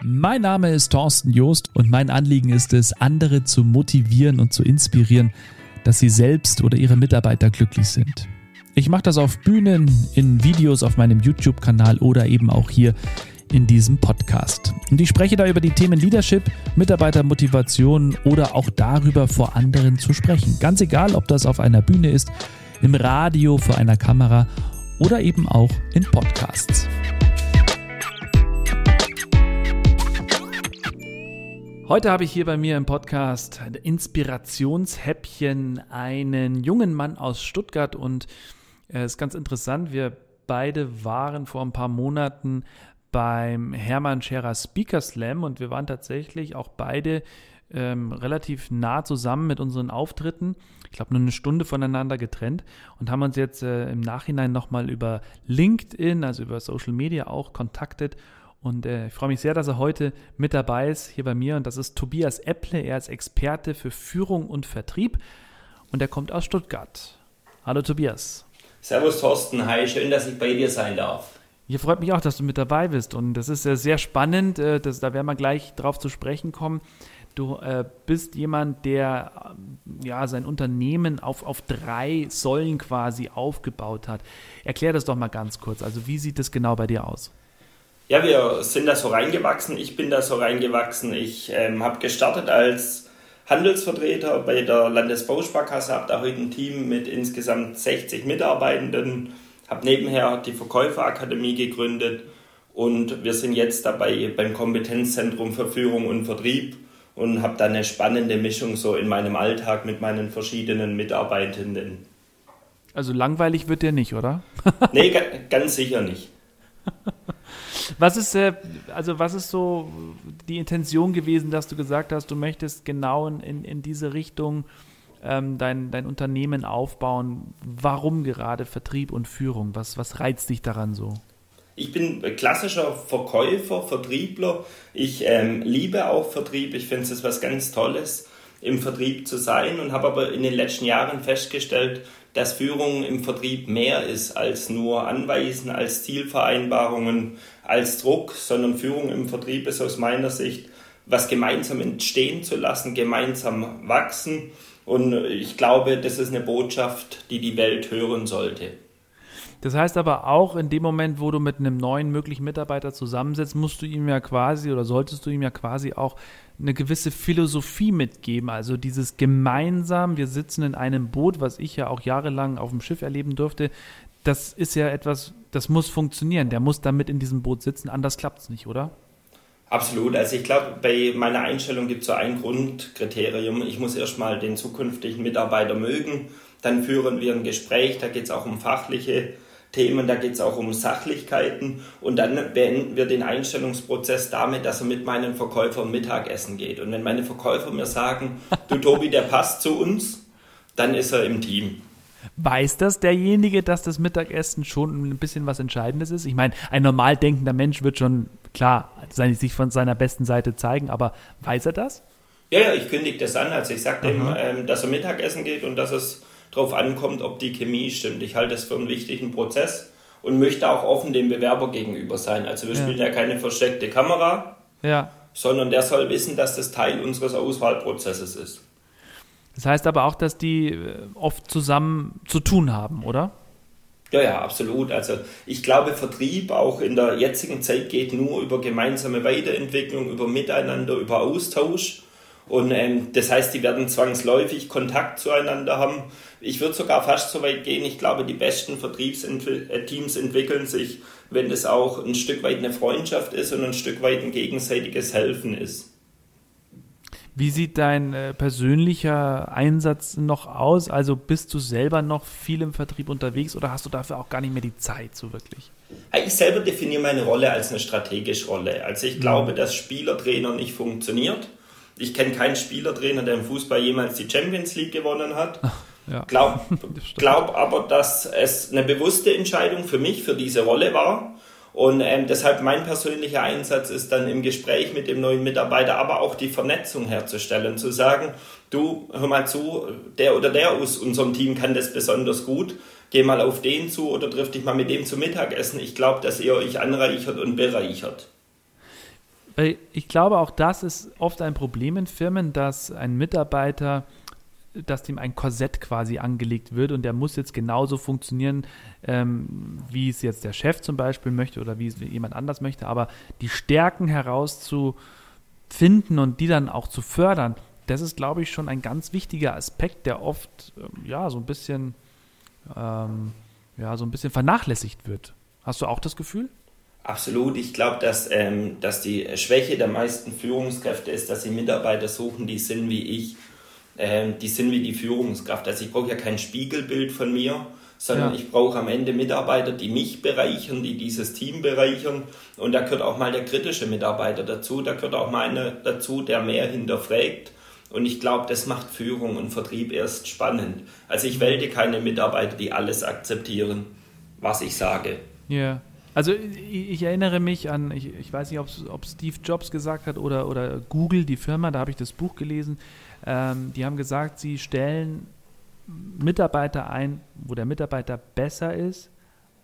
Mein Name ist Thorsten Joost und mein Anliegen ist es, andere zu motivieren und zu inspirieren, dass sie selbst oder ihre Mitarbeiter glücklich sind. Ich mache das auf Bühnen, in Videos auf meinem YouTube-Kanal oder eben auch hier in diesem Podcast. Und ich spreche da über die Themen Leadership, Mitarbeitermotivation oder auch darüber, vor anderen zu sprechen. Ganz egal, ob das auf einer Bühne ist, im Radio, vor einer Kamera oder eben auch in Podcasts. Heute habe ich hier bei mir im Podcast Inspirationshäppchen, einen jungen Mann aus Stuttgart und es ist ganz interessant, wir beide waren vor ein paar Monaten beim Hermann Scherer Speaker Slam und wir waren tatsächlich auch beide ähm, relativ nah zusammen mit unseren Auftritten. Ich glaube, nur eine Stunde voneinander getrennt und haben uns jetzt äh, im Nachhinein nochmal über LinkedIn, also über Social Media auch kontaktet und äh, ich freue mich sehr, dass er heute mit dabei ist, hier bei mir. Und das ist Tobias Epple. Er ist Experte für Führung und Vertrieb und er kommt aus Stuttgart. Hallo Tobias. Servus Thorsten, hi, schön, dass ich bei dir sein darf. Hier freut mich auch, dass du mit dabei bist. Und das ist äh, sehr spannend. Äh, das, da werden wir gleich drauf zu sprechen kommen. Du äh, bist jemand, der ja, sein Unternehmen auf, auf drei Säulen quasi aufgebaut hat. Erklär das doch mal ganz kurz. Also wie sieht das genau bei dir aus? Ja, wir sind da so reingewachsen. Ich bin da so reingewachsen. Ich ähm, habe gestartet als Handelsvertreter bei der Landesbausparkasse, habe da heute ein Team mit insgesamt 60 Mitarbeitenden, habe nebenher die Verkäuferakademie gegründet und wir sind jetzt dabei beim Kompetenzzentrum für Führung und Vertrieb und habe da eine spannende Mischung so in meinem Alltag mit meinen verschiedenen Mitarbeitenden. Also langweilig wird der nicht, oder? nee, ganz sicher nicht. Was ist, äh, also was ist so die Intention gewesen, dass du gesagt hast, du möchtest genau in, in diese Richtung ähm, dein, dein Unternehmen aufbauen? Warum gerade Vertrieb und Führung? Was, was reizt dich daran so? Ich bin klassischer Verkäufer, Vertriebler. Ich ähm, liebe auch Vertrieb. Ich finde es was ganz Tolles, im Vertrieb zu sein und habe aber in den letzten Jahren festgestellt, dass Führung im Vertrieb mehr ist als nur Anweisen, als Zielvereinbarungen, als Druck, sondern Führung im Vertrieb ist aus meiner Sicht, was gemeinsam entstehen zu lassen, gemeinsam wachsen. Und ich glaube, das ist eine Botschaft, die die Welt hören sollte. Das heißt aber auch, in dem Moment, wo du mit einem neuen möglichen Mitarbeiter zusammensetzt, musst du ihm ja quasi oder solltest du ihm ja quasi auch eine gewisse Philosophie mitgeben. Also dieses gemeinsam, wir sitzen in einem Boot, was ich ja auch jahrelang auf dem Schiff erleben durfte, das ist ja etwas, das muss funktionieren. Der muss damit in diesem Boot sitzen, anders klappt es nicht, oder? Absolut. Also ich glaube, bei meiner Einstellung gibt es so ein Grundkriterium. Ich muss erstmal den zukünftigen Mitarbeiter mögen. Dann führen wir ein Gespräch, da geht es auch um fachliche Themen, da geht es auch um Sachlichkeiten und dann beenden wir den Einstellungsprozess damit, dass er mit meinen Verkäufern Mittagessen geht. Und wenn meine Verkäufer mir sagen, du Tobi, der passt zu uns, dann ist er im Team. Weiß das derjenige, dass das Mittagessen schon ein bisschen was Entscheidendes ist? Ich meine, ein normal denkender Mensch wird schon, klar, sich von seiner besten Seite zeigen, aber weiß er das? Ja, ja, ich kündige das an. Also ich sage dem, ähm, dass er Mittagessen geht und dass es darauf ankommt, ob die Chemie stimmt. Ich halte das für einen wichtigen Prozess und möchte auch offen dem Bewerber gegenüber sein. Also wir ja. spielen ja keine versteckte Kamera, ja. sondern der soll wissen, dass das Teil unseres Auswahlprozesses ist. Das heißt aber auch, dass die äh, oft zusammen zu tun haben, oder? Ja, ja, absolut. Also ich glaube, Vertrieb auch in der jetzigen Zeit geht nur über gemeinsame Weiterentwicklung, über Miteinander, über Austausch. Und ähm, das heißt, die werden zwangsläufig Kontakt zueinander haben. Ich würde sogar fast so weit gehen, ich glaube, die besten Vertriebsteams entwickeln sich, wenn das auch ein Stück weit eine Freundschaft ist und ein Stück weit ein gegenseitiges Helfen ist. Wie sieht dein äh, persönlicher Einsatz noch aus? Also bist du selber noch viel im Vertrieb unterwegs oder hast du dafür auch gar nicht mehr die Zeit so wirklich? Ich selber definiere meine Rolle als eine strategische Rolle. Also ich glaube, dass Spielertrainer nicht funktioniert ich kenne keinen Spielertrainer, der im Fußball jemals die Champions League gewonnen hat. Ja. Glaub, glaub aber, dass es eine bewusste Entscheidung für mich, für diese Rolle war. Und ähm, deshalb mein persönlicher Einsatz ist dann im Gespräch mit dem neuen Mitarbeiter, aber auch die Vernetzung herzustellen, zu sagen, du, hör mal zu, der oder der aus unserem Team kann das besonders gut, geh mal auf den zu oder triff dich mal mit dem zum Mittagessen. Ich glaube, dass ihr euch anreichert und bereichert. Ich glaube, auch das ist oft ein Problem in Firmen, dass ein Mitarbeiter, dass dem ein Korsett quasi angelegt wird und der muss jetzt genauso funktionieren, ähm, wie es jetzt der Chef zum Beispiel möchte oder wie es jemand anders möchte. Aber die Stärken herauszufinden und die dann auch zu fördern, das ist, glaube ich, schon ein ganz wichtiger Aspekt, der oft ähm, ja so ein bisschen ähm, ja so ein bisschen vernachlässigt wird. Hast du auch das Gefühl? Absolut. Ich glaube, dass, ähm, dass die Schwäche der meisten Führungskräfte ist, dass sie Mitarbeiter suchen, die sind wie ich, ähm, die sind wie die Führungskraft. Also ich brauche ja kein Spiegelbild von mir, sondern ja. ich brauche am Ende Mitarbeiter, die mich bereichern, die dieses Team bereichern. Und da gehört auch mal der kritische Mitarbeiter dazu, da gehört auch mal einer dazu, der mehr hinterfragt. Und ich glaube, das macht Führung und Vertrieb erst spannend. Also ich wählte keine Mitarbeiter, die alles akzeptieren, was ich sage. Ja. Also ich, ich erinnere mich an, ich, ich weiß nicht, ob Steve Jobs gesagt hat oder, oder Google, die Firma, da habe ich das Buch gelesen. Ähm, die haben gesagt, sie stellen Mitarbeiter ein, wo der Mitarbeiter besser ist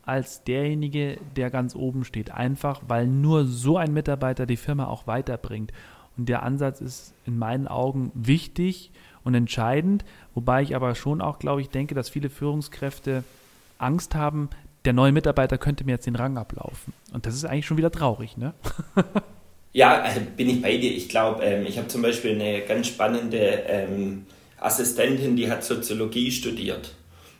als derjenige, der ganz oben steht. Einfach, weil nur so ein Mitarbeiter die Firma auch weiterbringt. Und der Ansatz ist in meinen Augen wichtig und entscheidend, wobei ich aber schon auch, glaube ich, denke, dass viele Führungskräfte Angst haben, der neue Mitarbeiter könnte mir jetzt den Rang ablaufen. Und das ist eigentlich schon wieder traurig, ne? ja, äh, bin ich bei dir. Ich glaube, ähm, ich habe zum Beispiel eine ganz spannende ähm, Assistentin, die hat Soziologie studiert.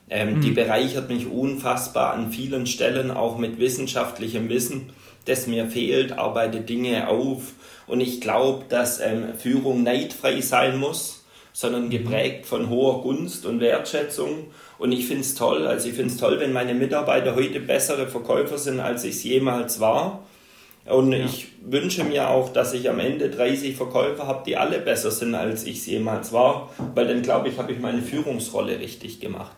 Ähm, mhm. Die bereichert mich unfassbar an vielen Stellen, auch mit wissenschaftlichem Wissen, das mir fehlt, arbeitet Dinge auf. Und ich glaube, dass ähm, Führung neidfrei sein muss, sondern mhm. geprägt von hoher Gunst und Wertschätzung und ich finde es toll, also ich finde es toll, wenn meine Mitarbeiter heute bessere Verkäufer sind, als ich es jemals war. Und ja. ich wünsche mir auch, dass ich am Ende 30 Verkäufer habe, die alle besser sind, als ich es jemals war, weil dann glaube ich, habe ich meine Führungsrolle richtig gemacht.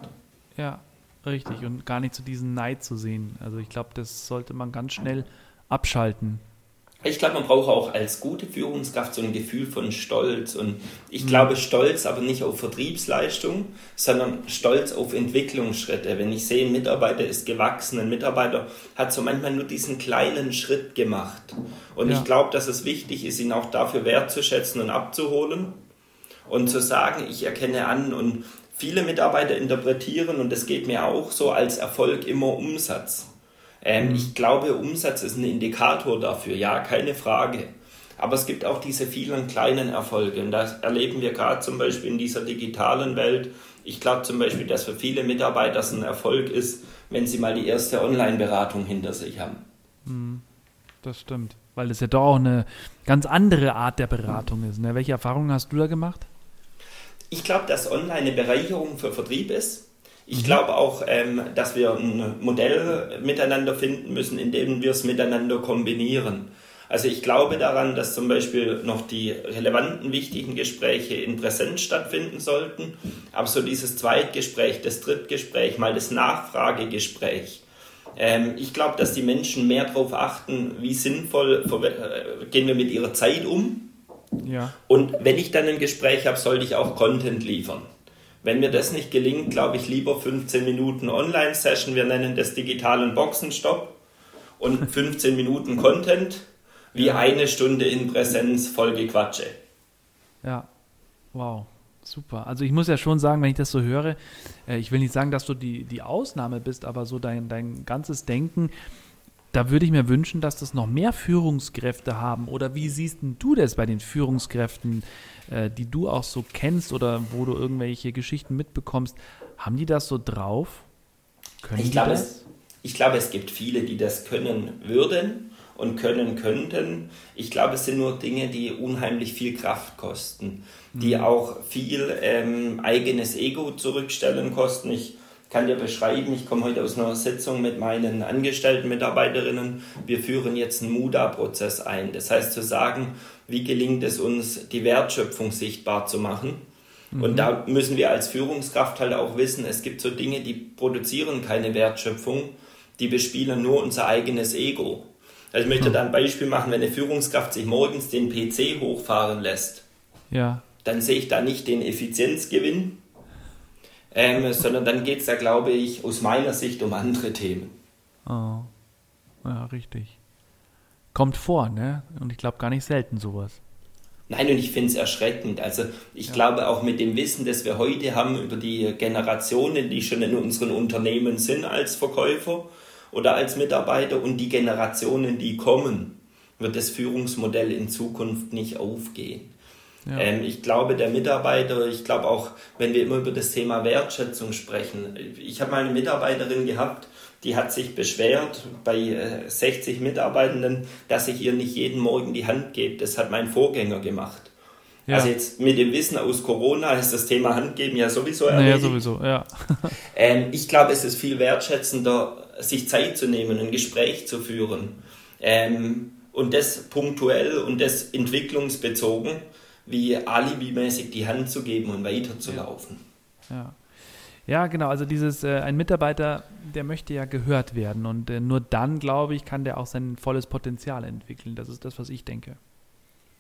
Ja, richtig. Und gar nicht zu diesem Neid zu sehen. Also ich glaube, das sollte man ganz schnell abschalten. Ich glaube, man braucht auch als gute Führungskraft so ein Gefühl von Stolz. Und ich mhm. glaube, Stolz aber nicht auf Vertriebsleistung, sondern Stolz auf Entwicklungsschritte. Wenn ich sehe, ein Mitarbeiter ist gewachsen, ein Mitarbeiter hat so manchmal nur diesen kleinen Schritt gemacht. Und ja. ich glaube, dass es wichtig ist, ihn auch dafür wertzuschätzen und abzuholen und zu sagen, ich erkenne an und viele Mitarbeiter interpretieren, und das geht mir auch so, als Erfolg immer Umsatz. Ähm, mhm. Ich glaube, Umsatz ist ein Indikator dafür, ja, keine Frage. Aber es gibt auch diese vielen kleinen Erfolge. Und das erleben wir gerade zum Beispiel in dieser digitalen Welt. Ich glaube zum Beispiel, dass für viele Mitarbeiter es ein Erfolg ist, wenn sie mal die erste Online-Beratung hinter sich haben. Mhm. Das stimmt. Weil das ja doch auch eine ganz andere Art der Beratung ist. Ne? Welche Erfahrungen hast du da gemacht? Ich glaube, dass Online eine Bereicherung für Vertrieb ist. Ich glaube auch, ähm, dass wir ein Modell miteinander finden müssen, in dem wir es miteinander kombinieren. Also ich glaube daran, dass zum Beispiel noch die relevanten, wichtigen Gespräche in Präsenz stattfinden sollten, aber so dieses Zweitgespräch, das Drittgespräch, mal das Nachfragegespräch. Ähm, ich glaube, dass die Menschen mehr darauf achten, wie sinnvoll äh, gehen wir mit ihrer Zeit um. Ja. Und wenn ich dann ein Gespräch habe, sollte ich auch Content liefern. Wenn mir das nicht gelingt, glaube ich lieber 15 Minuten Online-Session, wir nennen das digitalen Boxenstopp und 15 Minuten Content, wie eine Stunde in Präsenz voll Gequatsche. Ja, wow. Super. Also ich muss ja schon sagen, wenn ich das so höre, äh, ich will nicht sagen, dass du die, die Ausnahme bist, aber so dein, dein ganzes Denken, da würde ich mir wünschen, dass das noch mehr Führungskräfte haben. Oder wie siehst du das bei den Führungskräften? äh, die du auch so kennst oder wo du irgendwelche Geschichten mitbekommst, haben die das so drauf? Können ich glaube, es, ich glaube, es gibt viele, die das können würden und können könnten. Ich glaube, es sind nur Dinge, die unheimlich viel Kraft kosten, die mhm. auch viel ähm, eigenes Ego zurückstellen kosten. Ich kann dir beschreiben, ich komme heute aus einer Sitzung mit meinen angestellten Mitarbeiterinnen. Wir führen jetzt einen MUDA-Prozess ein. Das heißt zu sagen, wie gelingt es uns, die Wertschöpfung sichtbar zu machen. Mhm. Und da müssen wir als Führungskraft halt auch wissen, es gibt so Dinge, die produzieren keine Wertschöpfung, die bespielen nur unser eigenes Ego. Also ich möchte mhm. da ein Beispiel machen, wenn eine Führungskraft sich morgens den PC hochfahren lässt, ja. dann sehe ich da nicht den Effizienzgewinn, ähm, sondern dann geht es da, glaube ich, aus meiner Sicht um andere Themen. Oh. Ja, richtig. kommt vor, ne? Und ich glaube gar nicht selten sowas. Nein, und ich finde es erschreckend. Also ich ja. glaube auch mit dem Wissen, das wir heute haben über die Generationen, die schon in unseren Unternehmen sind als Verkäufer oder als Mitarbeiter und die Generationen, die kommen, wird das Führungsmodell in Zukunft nicht aufgehen. Ja. Ähm, ich glaube, der Mitarbeiter, ich glaube auch, wenn wir immer über das Thema Wertschätzung sprechen, ich habe mal eine Mitarbeiterin gehabt, die hat sich beschwert bei äh, 60 Mitarbeitenden, dass ich ihr nicht jeden Morgen die Hand gebe. Das hat mein Vorgänger gemacht. Ja. Also jetzt mit dem Wissen aus Corona ist das Thema Handgeben ja sowieso erledigt. Naja, sowieso, ja. ähm, ich glaube, es ist viel wertschätzender, sich Zeit zu nehmen, ein Gespräch zu führen. Ähm, und das punktuell und das entwicklungsbezogen wie alibimäßig die Hand zu geben und weiterzulaufen. Ja. ja. genau. Also dieses, äh, ein Mitarbeiter, der möchte ja gehört werden und äh, nur dann, glaube ich, kann der auch sein volles Potenzial entwickeln. Das ist das, was ich denke.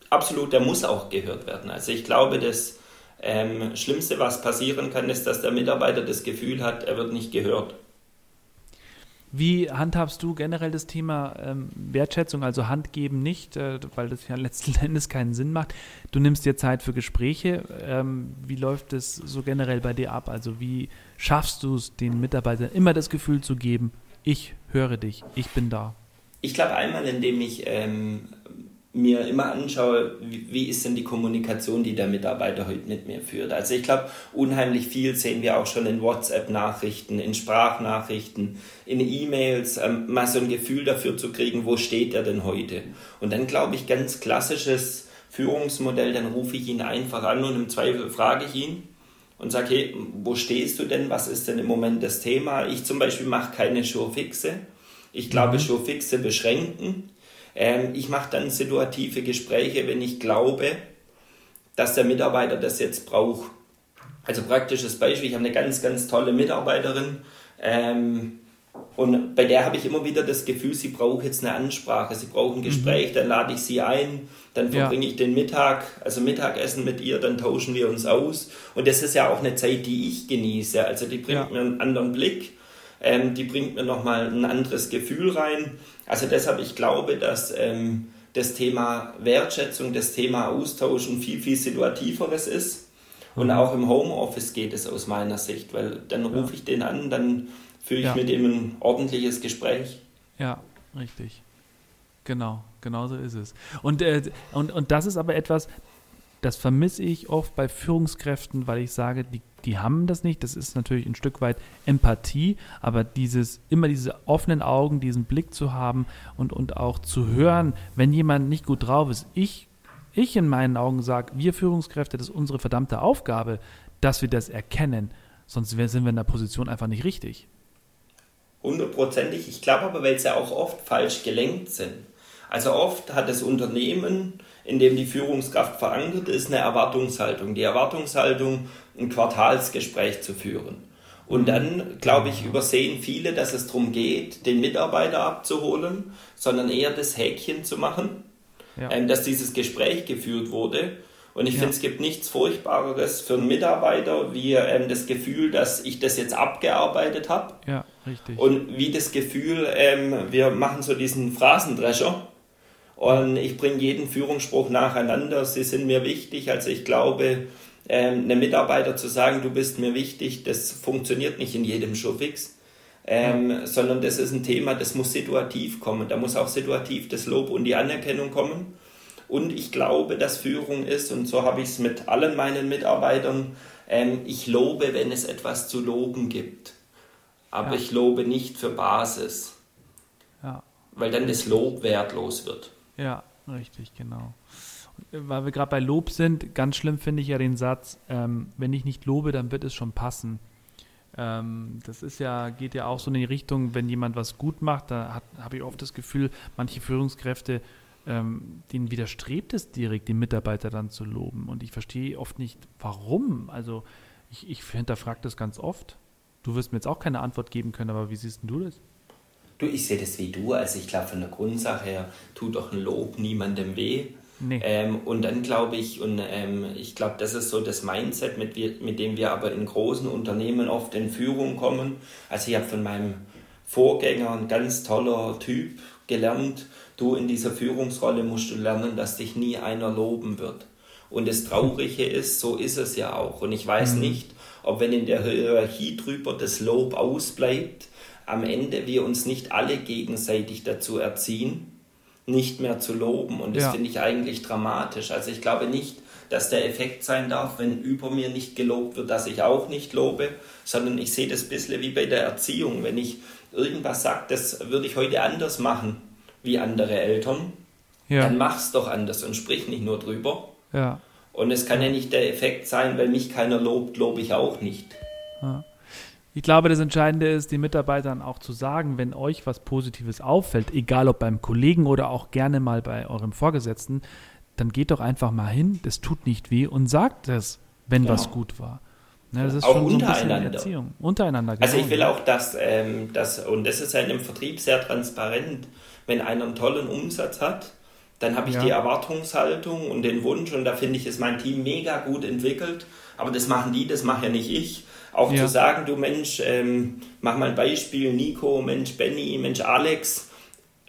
Absolut, der muss auch gehört werden. Also ich glaube, das ähm, Schlimmste, was passieren kann, ist, dass der Mitarbeiter das Gefühl hat, er wird nicht gehört. Wie handhabst du generell das Thema ähm, Wertschätzung, also Handgeben nicht, äh, weil das ja letzten Endes keinen Sinn macht? Du nimmst dir Zeit für Gespräche. Ähm, wie läuft es so generell bei dir ab? Also wie schaffst du es, den Mitarbeitern immer das Gefühl zu geben, ich höre dich, ich bin da? Ich glaube einmal, indem ich ähm, mir immer anschaue, wie, wie, ist denn die Kommunikation, die der Mitarbeiter heute mit mir führt. Also ich glaube, unheimlich viel sehen wir auch schon in WhatsApp-Nachrichten, in Sprachnachrichten, in E-Mails, ähm, mal so ein Gefühl dafür zu kriegen, wo steht er denn heute. Und dann glaube ich, ganz klassisches Führungsmodell, dann rufe ich ihn einfach an und im Zweifel frage ich ihn und sage, hey, wo stehst du denn? Was ist denn im Moment das Thema? Ich zum Beispiel mache keine Showfixe. Ich glaube, mhm. Showfixe beschränken ähm, ich mache dann situative Gespräche, wenn ich glaube, dass der Mitarbeiter das jetzt braucht. Also praktisches Beispiel, ich habe eine ganz, ganz tolle Mitarbeiterin ähm, und bei der habe ich immer wieder das Gefühl, sie braucht jetzt eine Ansprache, sie braucht ein mhm. Gespräch, mhm. dann lade ich sie ein, dann verbringe ja. ich den Mittag, also Mittagessen mit ihr, dann tauschen wir uns aus und das ist ja auch eine Zeit, die ich genieße, also die bringt ja. mir einen anderen Blick ähm, die bringt mir nochmal ein anderes Gefühl rein. Also deshalb, ich glaube, dass ähm, das Thema Wertschätzung, das Thema Austausch ein viel, viel situativeres ist. Und mhm. auch im Homeoffice geht es aus meiner Sicht, weil dann rufe ich den an, dann führe ich ja. mit ihm ein ordentliches Gespräch. Ja, richtig. Genau, genau so ist es. Und, äh, und, und das ist aber etwas, das vermisse ich oft bei Führungskräften, weil ich sage, die die haben das nicht. Das ist natürlich ein Stück weit Empathie, aber dieses, immer diese offenen Augen, diesen Blick zu haben und, und auch zu hören, wenn jemand nicht gut drauf ist. Ich, ich in meinen Augen sage, wir Führungskräfte, das ist unsere verdammte Aufgabe, dass wir das erkennen. Sonst sind wir in der Position einfach nicht richtig. Hundertprozentig. Ich glaube aber, weil sie auch oft falsch gelenkt sind. Also oft hat das Unternehmen, in dem die Führungskraft verankert ist, eine Erwartungshaltung. Die Erwartungshaltung, ein Quartalsgespräch zu führen. Und mhm. dann, glaube ich, übersehen viele, dass es darum geht, den Mitarbeiter abzuholen, sondern eher das Häkchen zu machen, ja. ähm, dass dieses Gespräch geführt wurde. Und ich ja. finde, es gibt nichts Furchtbareres für einen Mitarbeiter, wie ähm, das Gefühl, dass ich das jetzt abgearbeitet habe. Ja, richtig. Und wie das Gefühl, ähm, wir machen so diesen Phrasendrescher und ich bringe jeden Führungsspruch nacheinander. Sie sind mir wichtig. Also ich glaube, ähm, einem Mitarbeiter zu sagen, du bist mir wichtig, das funktioniert nicht in jedem Showfix. Ähm, ja. sondern das ist ein Thema, das muss situativ kommen. Da muss auch situativ das Lob und die Anerkennung kommen. Und ich glaube, dass Führung ist, und so habe ich es mit allen meinen Mitarbeitern, ähm, ich lobe, wenn es etwas zu loben gibt. Aber ja. ich lobe nicht für Basis. Ja. Weil dann das Lob wertlos wird. Ja, richtig, genau. Weil wir gerade bei Lob sind, ganz schlimm finde ich ja den Satz, ähm, wenn ich nicht lobe, dann wird es schon passen. Ähm, das ist ja, geht ja auch so in die Richtung, wenn jemand was gut macht, da habe ich oft das Gefühl, manche Führungskräfte, ähm, denen widerstrebt es direkt, den Mitarbeiter dann zu loben. Und ich verstehe oft nicht, warum. Also ich, ich hinterfrage das ganz oft. Du wirst mir jetzt auch keine Antwort geben können, aber wie siehst du das? Du, ich sehe das wie du. Also ich glaube, von der Grundsache her tut doch ein Lob niemandem weh. Nee. Ähm, und dann glaube ich, und ähm, ich glaube, das ist so das Mindset, mit, mit dem wir aber in großen Unternehmen oft in Führung kommen. Also ich habe von meinem Vorgänger ein ganz toller Typ, gelernt, du in dieser Führungsrolle musst du lernen, dass dich nie einer loben wird. Und das Traurige ist, so ist es ja auch. Und ich weiß mhm. nicht, ob wenn in der Hierarchie drüber das Lob ausbleibt, am Ende wir uns nicht alle gegenseitig dazu erziehen, nicht mehr zu loben. Und das ja. finde ich eigentlich dramatisch. Also ich glaube nicht, dass der Effekt sein darf, wenn über mir nicht gelobt wird, dass ich auch nicht lobe, sondern ich sehe das ein bisschen wie bei der Erziehung. Wenn ich irgendwas sage, das würde ich heute anders machen wie andere Eltern, ja. dann mach's doch anders und sprich nicht nur drüber. Ja. Und es kann ja nicht der Effekt sein, weil mich keiner lobt, lobe ich auch nicht. Ja. Ich glaube, das Entscheidende ist, den Mitarbeitern auch zu sagen, wenn euch was Positives auffällt, egal ob beim Kollegen oder auch gerne mal bei eurem Vorgesetzten, dann geht doch einfach mal hin, das tut nicht weh und sagt es, wenn genau. was gut war. Ja, das ist auch schon untereinander. So Erziehung. Untereinander, genau. Also ich will auch, dass, ähm, dass, und das ist ja in dem Vertrieb sehr transparent, wenn einer einen tollen Umsatz hat, dann habe ich ja. die Erwartungshaltung und den Wunsch und da finde ich, ist mein Team mega gut entwickelt, aber das machen die, das mache ja nicht ich. Auch ja. zu sagen, du Mensch, ähm, mach mal ein Beispiel, Nico, Mensch, Benny, Mensch, Alex,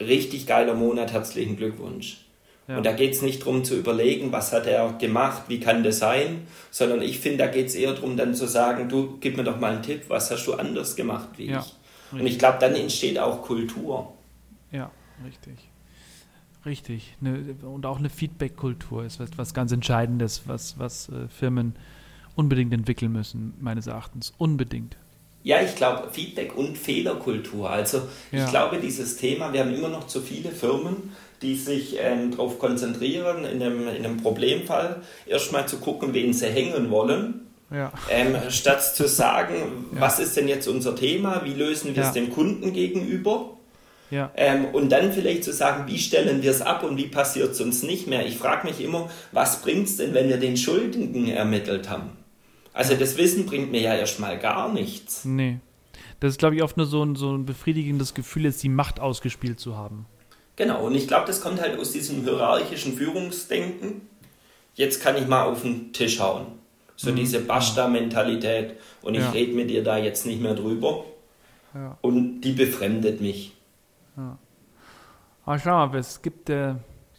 richtig geiler Monat, herzlichen Glückwunsch. Ja. Und da geht es nicht darum zu überlegen, was hat er gemacht, wie kann das sein, sondern ich finde, da geht es eher darum, dann zu sagen, du gib mir doch mal einen Tipp, was hast du anders gemacht wie ja, ich. Richtig. Und ich glaube, dann entsteht auch Kultur. Ja, richtig. Richtig. Ne, und auch eine Feedback-Kultur ist was, was ganz Entscheidendes, was, was äh, Firmen unbedingt entwickeln müssen, meines Erachtens. Unbedingt. Ja, ich glaube, Feedback und Fehlerkultur. Also ja. ich glaube, dieses Thema, wir haben immer noch zu viele Firmen, die sich ähm, darauf konzentrieren, in einem, in einem Problemfall erstmal zu gucken, wen sie hängen wollen. Ja. Ähm, statt zu sagen, ja. was ist denn jetzt unser Thema, wie lösen wir es dem Kunden gegenüber? Ja. Ähm, und dann vielleicht zu sagen, wie stellen wir es ab und wie passiert es uns nicht mehr. Ich frage mich immer, was bringt es denn, wenn wir den Schuldigen ermittelt haben? Also das Wissen bringt mir ja erstmal gar nichts. Nee. Das ist, glaube ich, oft nur so ein, so ein befriedigendes Gefühl, jetzt die Macht ausgespielt zu haben. Genau, und ich glaube, das kommt halt aus diesem hierarchischen Führungsdenken. Jetzt kann ich mal auf den Tisch hauen. So mhm. diese Basta-Mentalität und ich ja. rede mit dir da jetzt nicht mehr drüber. Ja. Und die befremdet mich. Ja. Aber schau mal, es gibt äh,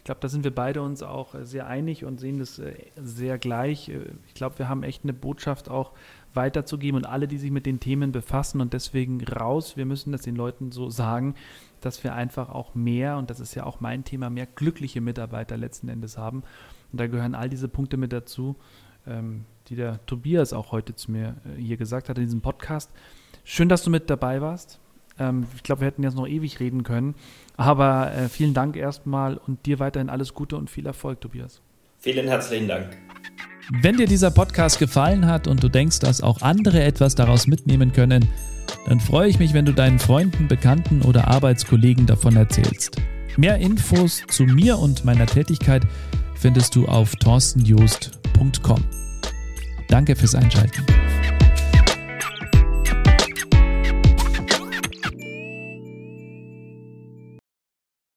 glaube, da sind wir beide uns auch äh, sehr einig und sehen das äh, sehr gleich. Äh, ich glaube, wir haben echt eine Botschaft auch weiterzugeben und alle, die sich mit den Themen befassen und deswegen raus, wir müssen das den Leuten so sagen, dass wir einfach auch mehr, und das ist ja auch mein Thema, mehr glückliche Mitarbeiter letzten Endes haben. Und da gehören all diese Punkte mit dazu, ähm, die der Tobias auch heute zu mir hier gesagt hat in diesem Podcast. Schön, dass du mit dabei warst. Ähm, ich glaube, wir hätten jetzt noch ewig reden können. Aber äh, vielen Dank erstmal und dir weiterhin alles Gute und viel Erfolg, Tobias. Vielen herzlichen Dank. Wenn dir dieser Podcast gefallen hat und du denkst, dass auch andere etwas daraus mitnehmen können, dann freue ich mich, wenn du deinen Freunden, Bekannten oder Arbeitskollegen davon erzählst. Mehr Infos zu mir und meiner Tätigkeit findest du auf torstenjoost.com. Danke fürs Einschalten.